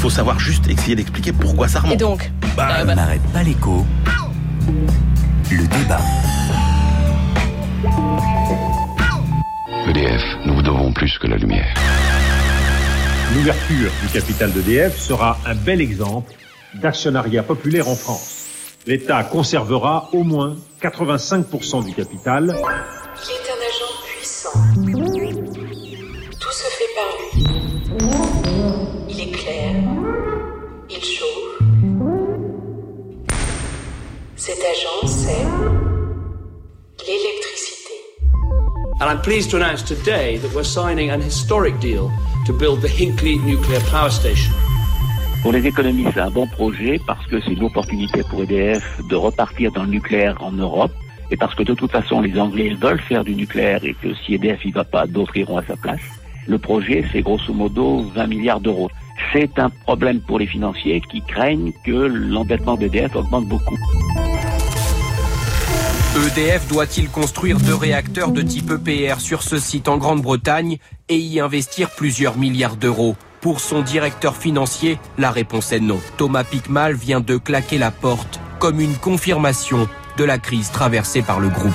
faut savoir juste essayer d'expliquer pourquoi ça remonte. Et donc bah, On n'arrête pas l'écho. Le débat. EDF, nous vous devons plus que la lumière. L'ouverture du capital d'EDF sera un bel exemple d'actionnariat populaire en France. L'État conservera au moins 85% du capital. Il est un agent puissant. Cet agent, c'est l'électricité. And I'm pleased to announce today that we're signing an historic deal to build the Hinkley nuclear power station. Pour les économies, c'est un bon projet parce que c'est une opportunité pour EDF de repartir dans le nucléaire en Europe et parce que de toute façon, les Anglais veulent faire du nucléaire et que si EDF y va pas, d'autres iront à sa place. Le projet, c'est grosso modo 20 milliards d'euros. C'est un problème pour les financiers qui craignent que l'endettement d'EDF augmente beaucoup. EDF doit-il construire deux réacteurs de type EPR sur ce site en Grande-Bretagne et y investir plusieurs milliards d'euros? Pour son directeur financier, la réponse est non. Thomas Pickmal vient de claquer la porte comme une confirmation de la crise traversée par le groupe.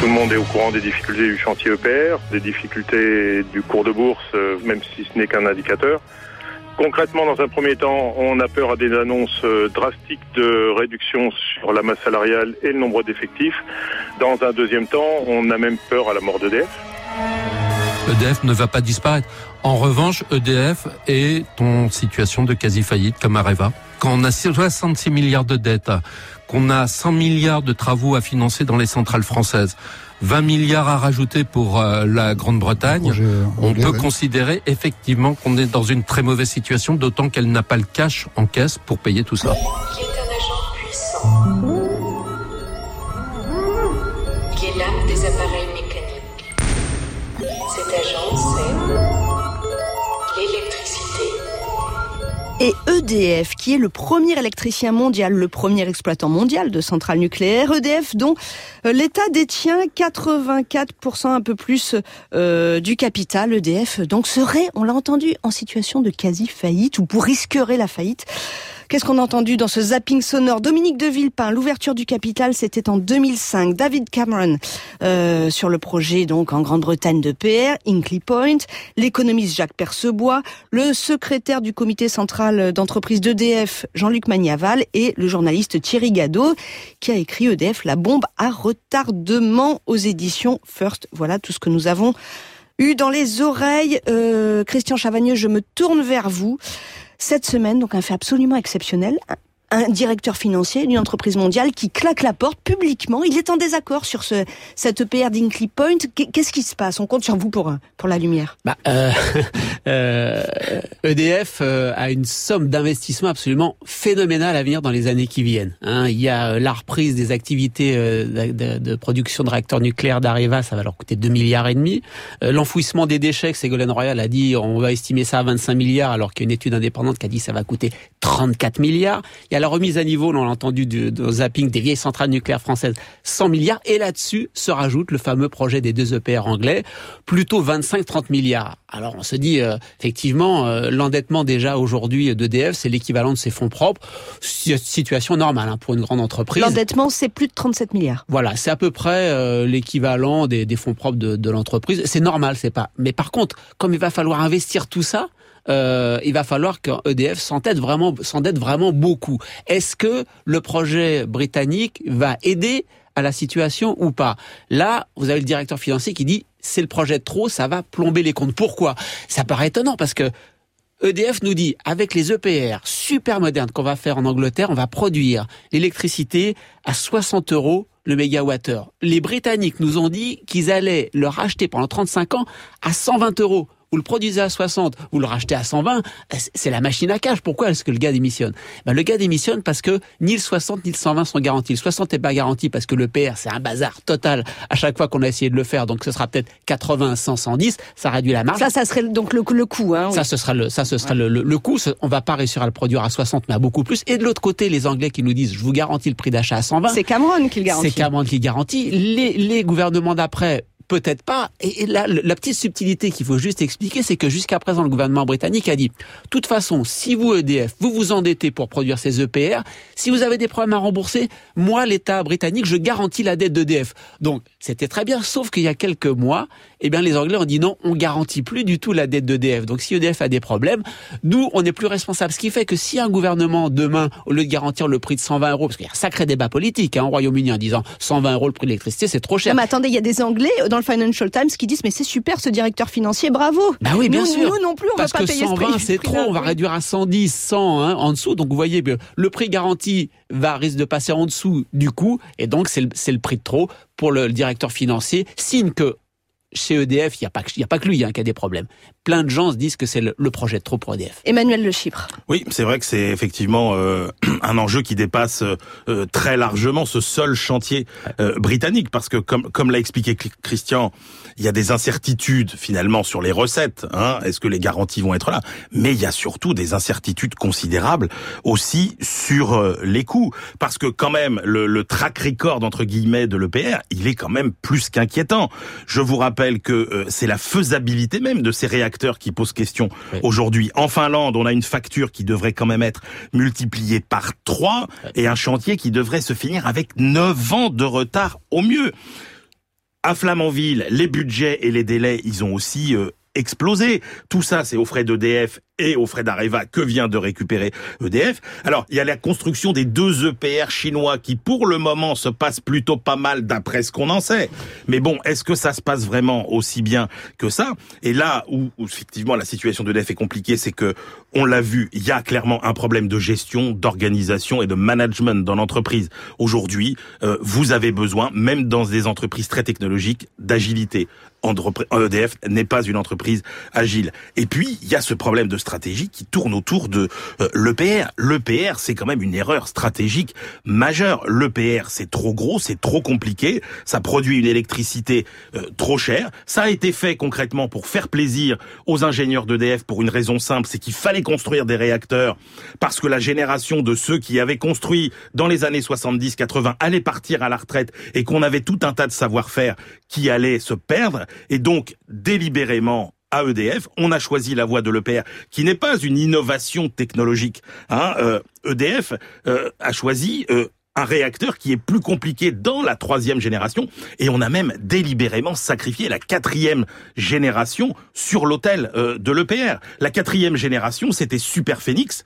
Tout le monde est au courant des difficultés du chantier EPR, des difficultés du cours de bourse, euh, même si ce n'est qu'un indicateur. Concrètement, dans un premier temps, on a peur à des annonces euh, drastiques de réduction sur la masse salariale et le nombre d'effectifs. Dans un deuxième temps, on a même peur à la mort d'EDF. EDF ne va pas disparaître. En revanche, EDF est en situation de quasi-faillite comme Areva. Quand on a 66 milliards de dettes, qu'on a 100 milliards de travaux à financer dans les centrales françaises, 20 milliards à rajouter pour euh, la Grande-Bretagne, on peut considérer effectivement qu'on est dans une très mauvaise situation, d'autant qu'elle n'a pas le cash en caisse pour payer tout ça. Il est un agent puissant. EDF, qui est le premier électricien mondial, le premier exploitant mondial de centrales nucléaires, EDF dont euh, l'État détient 84% un peu plus euh, du capital, EDF donc serait, on l'a entendu, en situation de quasi-faillite ou pour risquerait la faillite. Qu'est-ce qu'on a entendu dans ce zapping sonore? Dominique de Villepin, l'ouverture du capital, c'était en 2005. David Cameron euh, sur le projet donc en Grande-Bretagne de PR, Hinkley Point, l'économiste Jacques Percebois, le secrétaire du comité central d'entreprise d'EDF, Jean-Luc Magnaval, et le journaliste Thierry Gadot, qui a écrit EDF, la bombe à retardement aux éditions First. Voilà tout ce que nous avons eu dans les oreilles. Euh, Christian Chavagneux, je me tourne vers vous. Cette semaine, donc un fait absolument exceptionnel, un directeur financier d'une entreprise mondiale qui claque la porte publiquement. Il est en désaccord sur ce, cette EPR d'Inkley Point. Qu'est-ce qui se passe? On compte sur vous pour, pour la lumière. Bah, euh, euh, EDF euh, a une somme d'investissement absolument phénoménale à venir dans les années qui viennent. Hein, il y a euh, la reprise des activités euh, de, production de réacteurs nucléaires d'Areva, ça va leur coûter 2 milliards et demi. L'enfouissement des déchets, Ségolène Royal a dit on va estimer ça à 25 milliards, alors qu'il y a une étude indépendante qui a dit ça va coûter 34 milliards. La remise à niveau, on l'a entendu, du, de zapping des vieilles centrales nucléaires françaises, 100 milliards. Et là-dessus se rajoute le fameux projet des deux EPR anglais, plutôt 25-30 milliards. Alors on se dit, euh, effectivement, euh, l'endettement déjà aujourd'hui d'EDF, c'est l'équivalent de ses fonds propres. Situation normale hein, pour une grande entreprise. L'endettement, c'est plus de 37 milliards. Voilà, c'est à peu près euh, l'équivalent des, des, fonds propres de, de l'entreprise. C'est normal, c'est pas. Mais par contre, comme il va falloir investir tout ça, euh, il va falloir qu'EDF s'endette vraiment, s'endette vraiment beaucoup. Est-ce que le projet britannique va aider à la situation ou pas? Là, vous avez le directeur financier qui dit c'est le projet de trop, ça va plomber les comptes. Pourquoi? Ça paraît étonnant parce que EDF nous dit, avec les EPR super modernes qu'on va faire en Angleterre, on va produire l'électricité à 60 euros le mégawattheure. Les Britanniques nous ont dit qu'ils allaient le racheter pendant 35 ans à 120 euros vous le produisez à 60, vous le rachetez à 120, c'est la machine à cash. Pourquoi est-ce que le gars démissionne? Ben, Le gars démissionne parce que ni le 60 ni le 120 sont garantis. Le 60 n'est pas garanti parce que le PR, c'est un bazar total à chaque fois qu'on a essayé de le faire. Donc ce sera peut-être 80, 100, 110. Ça réduit la marge. Ça, ça serait donc le, le coût. Hein, ça, ce sera le, ça, ce sera ouais. le, le, le, coût. On va pas réussir à le produire à 60, mais à beaucoup plus. Et de l'autre côté, les Anglais qui nous disent, je vous garantis le prix d'achat à 120. C'est Cameron qui le garantit. C'est Cameron qui le garantit. Les, les gouvernements d'après peut-être pas. Et, là, la petite subtilité qu'il faut juste expliquer, c'est que jusqu'à présent, le gouvernement britannique a dit, de toute façon, si vous, EDF, vous vous endettez pour produire ces EPR, si vous avez des problèmes à rembourser, moi, l'État britannique, je garantis la dette d'EDF. Donc, c'était très bien, sauf qu'il y a quelques mois, eh bien, les Anglais ont dit non, on garantit plus du tout la dette d'EDF. Donc, si EDF a des problèmes, nous, on n'est plus responsable. Ce qui fait que si un gouvernement, demain, au lieu de garantir le prix de 120 euros, parce qu'il y a un sacré débat politique hein, au Royaume-Uni en disant 120 euros le prix de l'électricité, c'est trop cher. attendez, il y a des Anglais le Financial Times qui disent mais c'est super ce directeur financier, bravo. Bah oui, bien sûr. Nous non plus, on Parce va pas que payer 120, c'est trop, on va réduire à 110, 100 hein, en dessous. Donc vous voyez, le prix garanti va risque de passer en dessous du coût, et donc c'est le, le prix de trop pour le directeur financier. Signe que chez EDF, il n'y a, pas que, a pas que lui hein, qui a des problèmes. Plein de gens se disent que c'est le, projet de trop pour EDF. Emmanuel Le Chypre. Oui, c'est vrai que c'est effectivement euh, un enjeu qui dépasse euh, très largement ce seul chantier euh, britannique, parce que comme, comme l'a expliqué Christian, il y a des incertitudes finalement sur les recettes. Hein, Est-ce que les garanties vont être là? Mais il y a surtout des incertitudes considérables aussi sur les coûts, parce que quand même le, le track record entre guillemets de l'EPR, il est quand même plus qu'inquiétant. Je vous rappelle rappelle que euh, c'est la faisabilité même de ces réacteurs qui pose question aujourd'hui. En Finlande, on a une facture qui devrait quand même être multipliée par 3 et un chantier qui devrait se finir avec 9 ans de retard au mieux. À Flamanville, les budgets et les délais, ils ont aussi euh, explosé. Tout ça, c'est aux frais d'EDF et aux frais d'Areva que vient de récupérer EDF. Alors, il y a la construction des deux EPR chinois qui, pour le moment, se passent plutôt pas mal d'après ce qu'on en sait. Mais bon, est-ce que ça se passe vraiment aussi bien que ça? Et là où, effectivement la situation d'EDF est compliquée, c'est que on l'a vu, il y a clairement un problème de gestion, d'organisation et de management dans l'entreprise. Aujourd'hui, euh, vous avez besoin, même dans des entreprises très technologiques, d'agilité. EDF n'est pas une entreprise agile. Et puis, il y a ce problème de stratégie qui tourne autour de euh, l'EPR. L'EPR, c'est quand même une erreur stratégique majeure. L'EPR, c'est trop gros, c'est trop compliqué, ça produit une électricité euh, trop chère. Ça a été fait concrètement pour faire plaisir aux ingénieurs d'EDF pour une raison simple, c'est qu'il fallait construire des réacteurs parce que la génération de ceux qui avaient construit dans les années 70-80 allait partir à la retraite et qu'on avait tout un tas de savoir-faire qui allait se perdre. Et donc, délibérément, à EDF. On a choisi la voie de l'EPR, qui n'est pas une innovation technologique. Hein. Euh, EDF euh, a choisi euh, un réacteur qui est plus compliqué dans la troisième génération, et on a même délibérément sacrifié la quatrième génération sur l'autel de l'EPR. La quatrième génération, c'était Super Phoenix,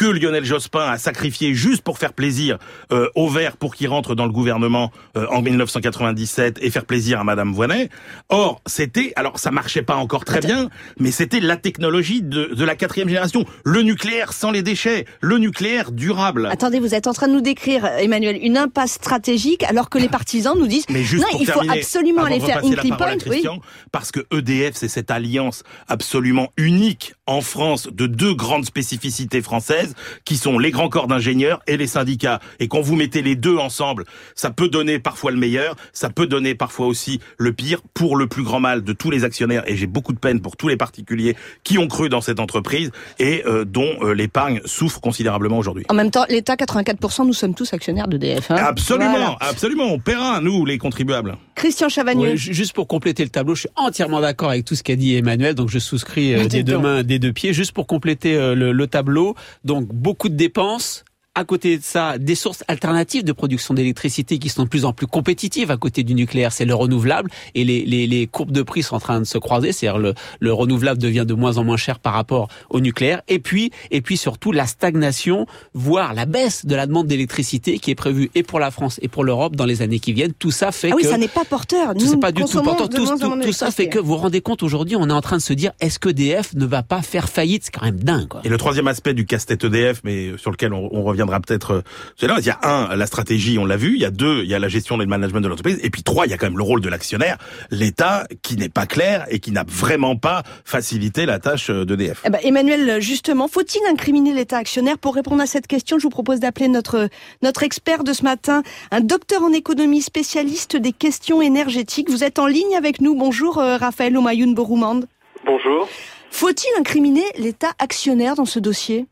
que Lionel Jospin a sacrifié juste pour faire plaisir euh, au vert pour qu'il rentre dans le gouvernement euh, en 1997 et faire plaisir à Madame Voinet. Or, c'était, alors ça marchait pas encore très bien, mais c'était la technologie de, de la quatrième génération, le nucléaire sans les déchets, le nucléaire durable. Attendez, vous êtes en train de nous décrire, Emmanuel, une impasse stratégique, alors que les partisans nous disent mais juste non, il faut absolument aller faire Incly Point, oui. parce que EDF, c'est cette alliance absolument unique en France de deux grandes spécificités françaises qui sont les grands corps d'ingénieurs et les syndicats. Et quand vous mettez les deux ensemble, ça peut donner parfois le meilleur, ça peut donner parfois aussi le pire pour le plus grand mal de tous les actionnaires. Et j'ai beaucoup de peine pour tous les particuliers qui ont cru dans cette entreprise et euh, dont euh, l'épargne souffre considérablement aujourd'hui. En même temps, l'État, 84%, nous sommes tous actionnaires d'EDF. Hein absolument, absolument. On paiera, nous, les contribuables. Christian Chavagneux. juste pour compléter le tableau, je suis entièrement d'accord avec tout ce qu'a dit Emmanuel, donc je souscris euh, des deux mains, des deux pieds. Juste pour compléter le, le tableau, donc beaucoup de dépenses, à côté de ça, des sources alternatives de production d'électricité qui sont de plus en plus compétitives à côté du nucléaire, c'est le renouvelable et les, les, les, courbes de prix sont en train de se croiser, c'est-à-dire le, le renouvelable devient de moins en moins cher par rapport au nucléaire et puis et puis surtout la stagnation, voire la baisse de la demande d'électricité qui est prévue et pour la France et pour l'Europe dans les années qui viennent. Tout ça fait ah oui, que ça n'est pas porteur. Nous, pas du tout porteur. Tout, tout, ça fait que vous vous rendez compte aujourd'hui, on est en train de se dire est-ce que EDF ne va pas faire faillite? C'est quand même dingue. Quoi. Et le troisième aspect du casse-tête EDF, mais sur lequel on, on reviendra peut-être euh, là. Il y a un, la stratégie, on l'a vu. Il y a deux, il y a la gestion et le management de l'entreprise. Et puis trois, il y a quand même le rôle de l'actionnaire, l'État, qui n'est pas clair et qui n'a vraiment pas facilité la tâche euh, d'EDF. Eh ben, Emmanuel, justement, faut-il incriminer l'État actionnaire Pour répondre à cette question, je vous propose d'appeler notre notre expert de ce matin, un docteur en économie spécialiste des questions énergétiques. Vous êtes en ligne avec nous. Bonjour, euh, Raphaël Omayoun Boroumand. Bonjour. Faut-il incriminer l'État actionnaire dans ce dossier?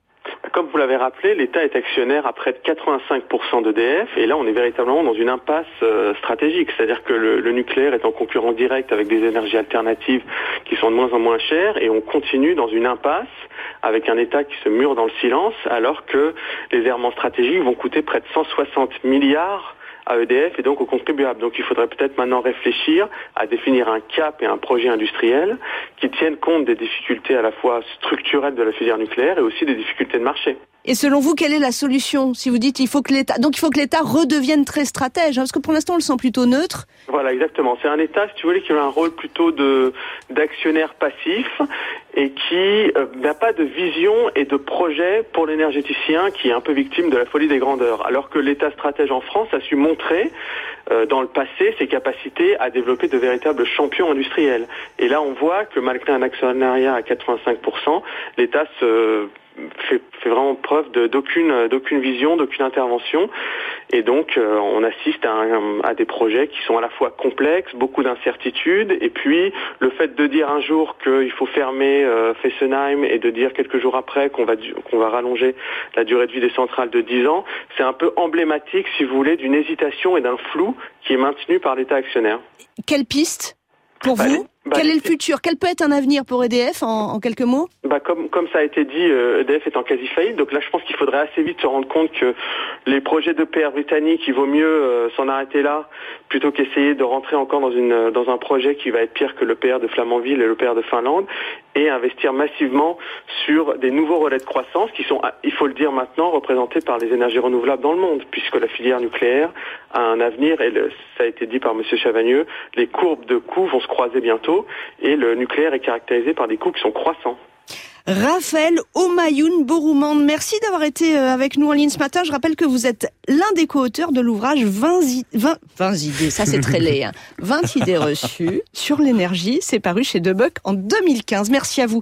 Comme vous l'avez rappelé, l'État est actionnaire à près de 85% d'EDF et là on est véritablement dans une impasse euh, stratégique, c'est-à-dire que le, le, nucléaire est en concurrence directe avec des énergies alternatives qui sont de moins en moins chères et on continue dans une impasse avec un État qui se mure dans le silence alors que les errements stratégiques vont coûter près de 160 milliards à EDF et donc aux contribuables. Donc il faudrait peut-être maintenant réfléchir à définir un cap et un projet industriel qui tiennent compte des difficultés à la fois structurelles de la filière nucléaire et aussi des difficultés de marché. Et selon vous, quelle est la solution? Si vous dites il faut que l'État, donc il faut que l'État redevienne très stratège, hein, parce que pour l'instant on le sent plutôt neutre. Voilà, exactement. C'est un État, si tu voulais, qui a un rôle plutôt de d'actionnaire passif et qui euh, n'a pas de vision et de projet pour l'énergéticien qui est un peu victime de la folie des grandeurs. Alors que l'État stratège en France a su montrer euh, dans le passé ses capacités à développer de véritables champions industriels. Et là, on voit que malgré un actionnariat à 85%, l'État se fait, fait, vraiment preuve d'aucune d'aucune vision, d'aucune intervention, et donc euh, on assiste à, un, à, des projets qui sont à la fois complexes, beaucoup d'incertitudes, et puis le fait de dire un jour qu'il faut fermer euh, Fessenheim et de dire quelques jours après qu'on va qu'on va rallonger la durée de vie des centrales de 10 ans, c'est un peu emblématique, si vous voulez, d'une hésitation et d'un flou qui est maintenu par l'État actionnaire. Quelle piste pour bah, vous bah, Quel est le futur? Quel peut être un avenir pour EDF en, en quelques mots? Bah, comme, comme ça a été dit, euh, EDF est en quasi faillite. Donc là, je pense qu'il faudrait assez vite se rendre compte que les projets de PR britanniques, il vaut mieux euh, s'en arrêter là plutôt qu'essayer de rentrer encore dans, une, dans un projet qui va être pire que le PR de Flamanville et le PR de Finlande et investir massivement sur des nouveaux relais de croissance qui sont, il faut le dire maintenant, représentés par les énergies renouvelables dans le monde, puisque la filière nucléaire a un avenir et le, ça a été dit par M. Chavagneux, les courbes de coûts vont se croiser bientôt et le nucléaire est caractérisé par des coûts qui sont croissants. Raphaël Omayoun Borouman, merci d'avoir été euh, avec nous en ligne ce matin. Je rappelle que vous êtes l'un des co-auteurs de l'ouvrage 20, 20, 20, idées, ça c'est très laid, hein. 20 idées reçues sur l'énergie. C'est paru chez Debuck en 2015. Merci à vous.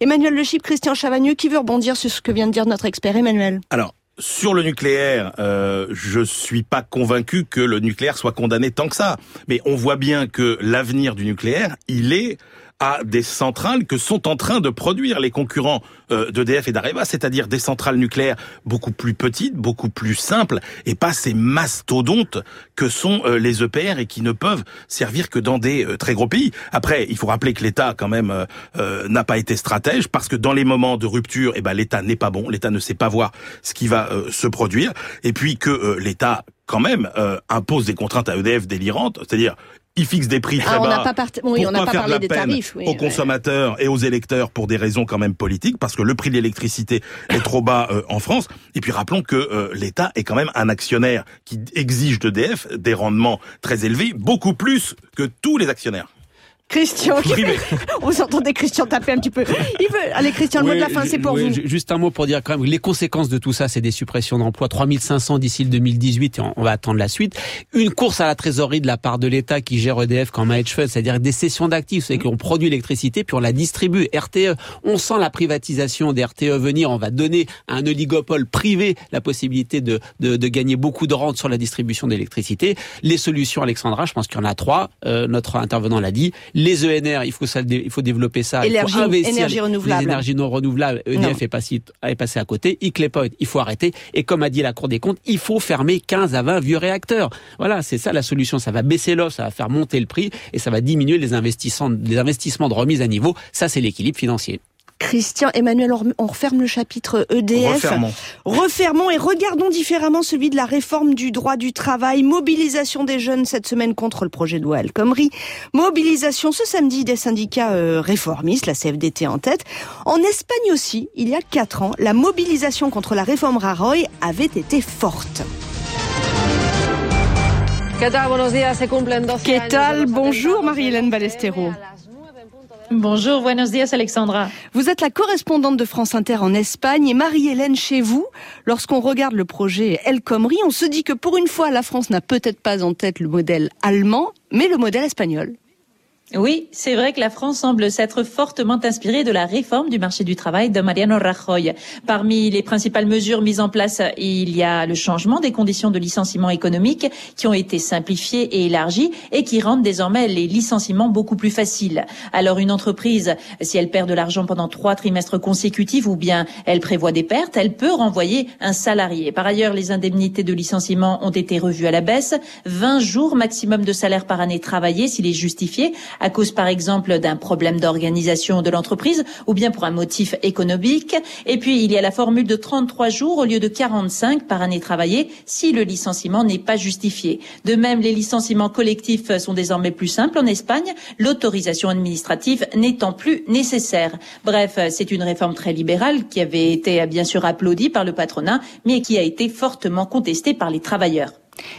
Emmanuel Le Chip, Christian Chavagneux, qui veut rebondir sur ce que vient de dire notre expert Emmanuel Alors, sur le nucléaire, euh, je suis pas convaincu que le nucléaire soit condamné tant que ça. Mais on voit bien que l'avenir du nucléaire, il est à des centrales que sont en train de produire les concurrents euh, d'EDF et d'Areva, c'est-à-dire des centrales nucléaires beaucoup plus petites, beaucoup plus simples, et pas ces mastodontes que sont euh, les EPR et qui ne peuvent servir que dans des euh, très gros pays. Après, il faut rappeler que l'État, quand même, n'a pas été stratège, parce que dans les moments de rupture, eh ben, l'État n'est pas bon, l'État ne sait pas voir ce qui va se produire, et puis que l'État quand même impose des contraintes à EDF délirantes, c'est-à-dire il fixe des prix très ah, on bas n'a pas, part... oui, pour on n'a pas, pas faire parlé de la des tarifs. Oui, aux ouais. consommateurs et aux électeurs pour des raisons quand même politiques, parce que le prix de l'électricité est trop bas euh, en France. Et puis rappelons que euh, l'État est quand même un actionnaire qui exige d'EDF des rendements très élevés, beaucoup plus que tous les actionnaires. Christian, vous entendez Christian taper un petit peu. Il veut... Allez Christian, le mot de la fin, c'est pour oui, vous. ju- Juste un mot pour dire quand même les conséquences de tout ça, c'est des suppressions d'emplois, 3500 d'ici le 2018 et on, on va attendre la suite. Une course à la trésorerie de la part de l'État qui gère EDF comme un hedge fund, c'est-à-dire des cessions d'actifs, c'est qu'on produit l'électricité puis on la distribue. RTE, on sent la privatisation des RTE venir, on va donner à un oligopole privé la possibilité de, de, de gagner beaucoup de rentes sur la distribution d'électricité. Les solutions, Alexandra, je pense qu'il y en a trois. Euh, notre intervenant l'a dit. Les ENR, il faut ça, il faut développer ça. Énergie- il faut investir énergie les- renouvelable. les énergies non renouvelables. Non. EDF est passé, est passé à côté. Point, il faut arrêter. Et comme a dit la Cour des comptes, il faut fermer 15 à 20 vieux réacteurs. Voilà, c'est ça la solution. Ça va baisser l'offre, ça va faire monter le prix et ça va diminuer les investissements, les investissements de remise à niveau. Ça, c'est l'équilibre financier. Christian, Emmanuel, on referme le chapitre EDF. Refermons. Refermons et regardons différemment celui de la réforme du droit du travail, mobilisation des jeunes cette semaine contre le projet de loi El Khomri, mobilisation ce samedi des syndicats euh, réformistes, la CFDT en tête. En Espagne aussi, il y a quatre ans, la mobilisation contre la réforme Rajoy avait été forte. ¿Qué tal? Buenos días. Se cumplen 12 ¿Qué años tal? de los Bonjour Marie-Hélène Balestero. Bonjour, buenos días Alexandra. Vous êtes la correspondante de France Inter en Espagne et Marie-Hélène chez vous. Lorsqu'on regarde le projet El Khomri, on se dit que pour une fois, la France n'a peut-être pas en tête le modèle allemand, mais le modèle espagnol. Oui, c'est vrai que la France semble s'être fortement inspirée de la réforme du marché du travail de Mariano Rajoy. Parmi les principales mesures mises en place, il y a le changement des conditions de licenciement économique qui ont été simplifiées et élargies et qui rendent désormais les licenciements beaucoup plus faciles. Alors une entreprise, si elle perd de l'argent pendant trois trimestres consécutifs ou bien elle prévoit des pertes, elle peut renvoyer un salarié. Par ailleurs, les indemnités de licenciement ont été revues à la baisse. 20 jours maximum de salaire par année travaillé s'il est justifié à cause par exemple d'un problème d'organisation de l'entreprise ou bien pour un motif économique. Et puis il y a la formule de 33 jours au lieu de 45 par année travaillée si le licenciement n'est pas justifié. De même, les licenciements collectifs sont désormais plus simples en Espagne, l'autorisation administrative n'étant plus nécessaire. Bref, c'est une réforme très libérale qui avait été bien sûr applaudie par le patronat, mais qui a été fortement contestée par les travailleurs.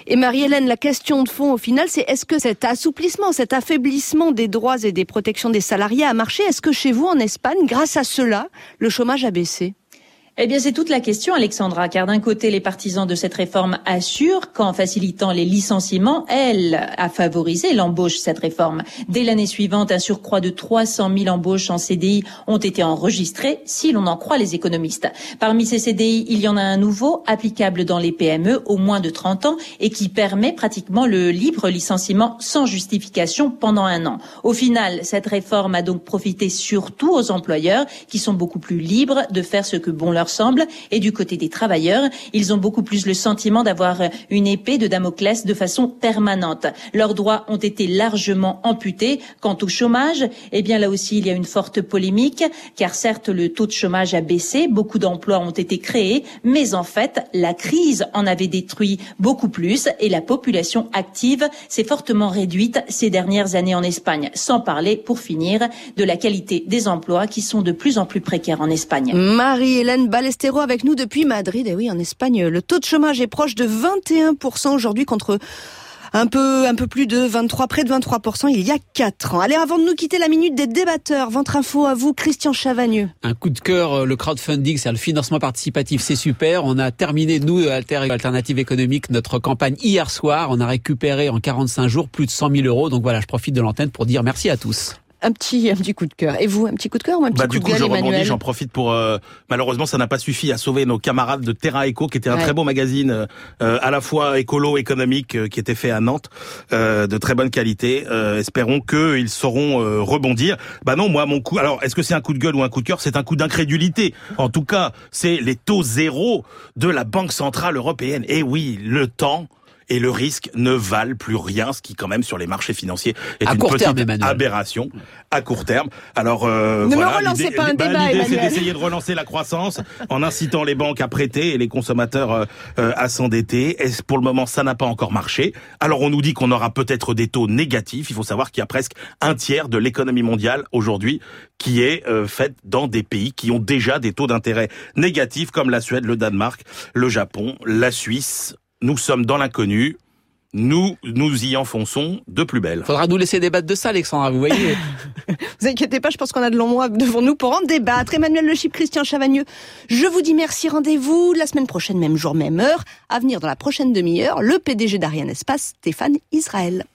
Et Marie-Hélène, la question de fond au final, c'est est-ce que cet assouplissement, cet affaiblissement des droits et des protections des salariés a marché? Est-ce que chez vous, en Espagne, grâce à cela, le chômage a baissé? Eh bien, c'est toute la question, Alexandra, car d'un côté, les partisans de cette réforme assurent qu'en facilitant les licenciements, elle a favorisé l'embauche, cette réforme. Dès l'année suivante, un surcroît de 300 000 embauches en CDI ont été enregistrées, si l'on en croit les économistes. Parmi ces CDI, il y en a un nouveau, applicable dans les PME au moins de 30 ans et qui permet pratiquement le libre licenciement sans justification pendant un an. Au final, cette réforme a donc profité surtout aux employeurs qui sont beaucoup plus libres de faire ce que bon leur semble. Et du côté des travailleurs, ils ont beaucoup plus le sentiment d'avoir une épée de Damoclès de façon permanente. Leurs droits ont été largement amputés. Quant au chômage, eh bien là aussi, il y a une forte polémique, car certes, le taux de chômage a baissé, beaucoup d'emplois ont été créés, mais en fait, la crise en avait détruit beaucoup plus et la population active s'est fortement réduite ces dernières années en Espagne, sans parler, pour finir, de la qualité des emplois qui sont de plus en plus précaires en Espagne. Marie-Hélène Balestero avec nous depuis Madrid. Et oui, en Espagne, le taux de chômage est proche de 21% aujourd'hui contre un peu, un peu plus de 23, près de 23% il y a 4 ans. Allez, avant de nous quitter la minute des débatteurs, ventre info à vous, Christian Chavagneux. Un coup de cœur, euh, le crowdfunding, c'est le financement participatif, c'est super. On a terminé, nous, Alter Alternative Économique, notre campagne hier soir. On a récupéré en 45 jours plus de 100 000 euros. Donc voilà, je profite de l'antenne pour dire merci à tous un petit un petit coup de cœur. Et vous, un petit coup de cœur ou un petit bah, coup de gueule, Du coup, je rebondis, j'en profite pour... Euh, malheureusement, ça n'a pas suffi à sauver nos camarades de Terra Eco, qui était un Ouais. très beau magazine, euh, à la fois écolo, économique, euh, qui était fait à Nantes, euh, de très bonne qualité. Euh, espérons qu'ils sauront euh, rebondir. Bah non, moi, mon coup... Alors, est-ce que c'est un coup de gueule ou un coup de cœur? C'est un coup d'incrédulité. En tout cas, c'est les taux zéro de la Banque Centrale Européenne. Et oui, le temps... Et le risque ne valent plus rien, ce qui quand même sur les marchés financiers est À une court petite terme, aberration à court terme. Alors euh, Ne me voilà, relancez l'idée- pas un bah, débat, l'idée, c'est d'essayer de relancer la croissance en incitant les banques à prêter et les consommateurs euh, euh, à s'endetter. Et pour le moment, ça n'a pas encore marché. Alors on nous dit qu'on aura peut-être des taux négatifs. Il faut savoir qu'il y a presque un tiers de l'économie mondiale aujourd'hui qui est euh, faite dans des pays qui ont déjà des taux d'intérêt négatifs comme la Suède, le Danemark, le Japon, la Suisse. Nous sommes dans l'inconnu. Nous nous y enfonçons de plus belle. Faudra nous laisser débattre de ça, Alexandra, vous voyez. Vous inquiétez pas, je pense qu'on a de longs mois devant nous pour en débattre. Emmanuel Le Chip, Christian Chavagneux, je vous dis merci, rendez-vous la semaine prochaine, même jour, même heure. À venir dans la prochaine demi-heure, le PDG d'Ariane Espace, Stéphane Israël.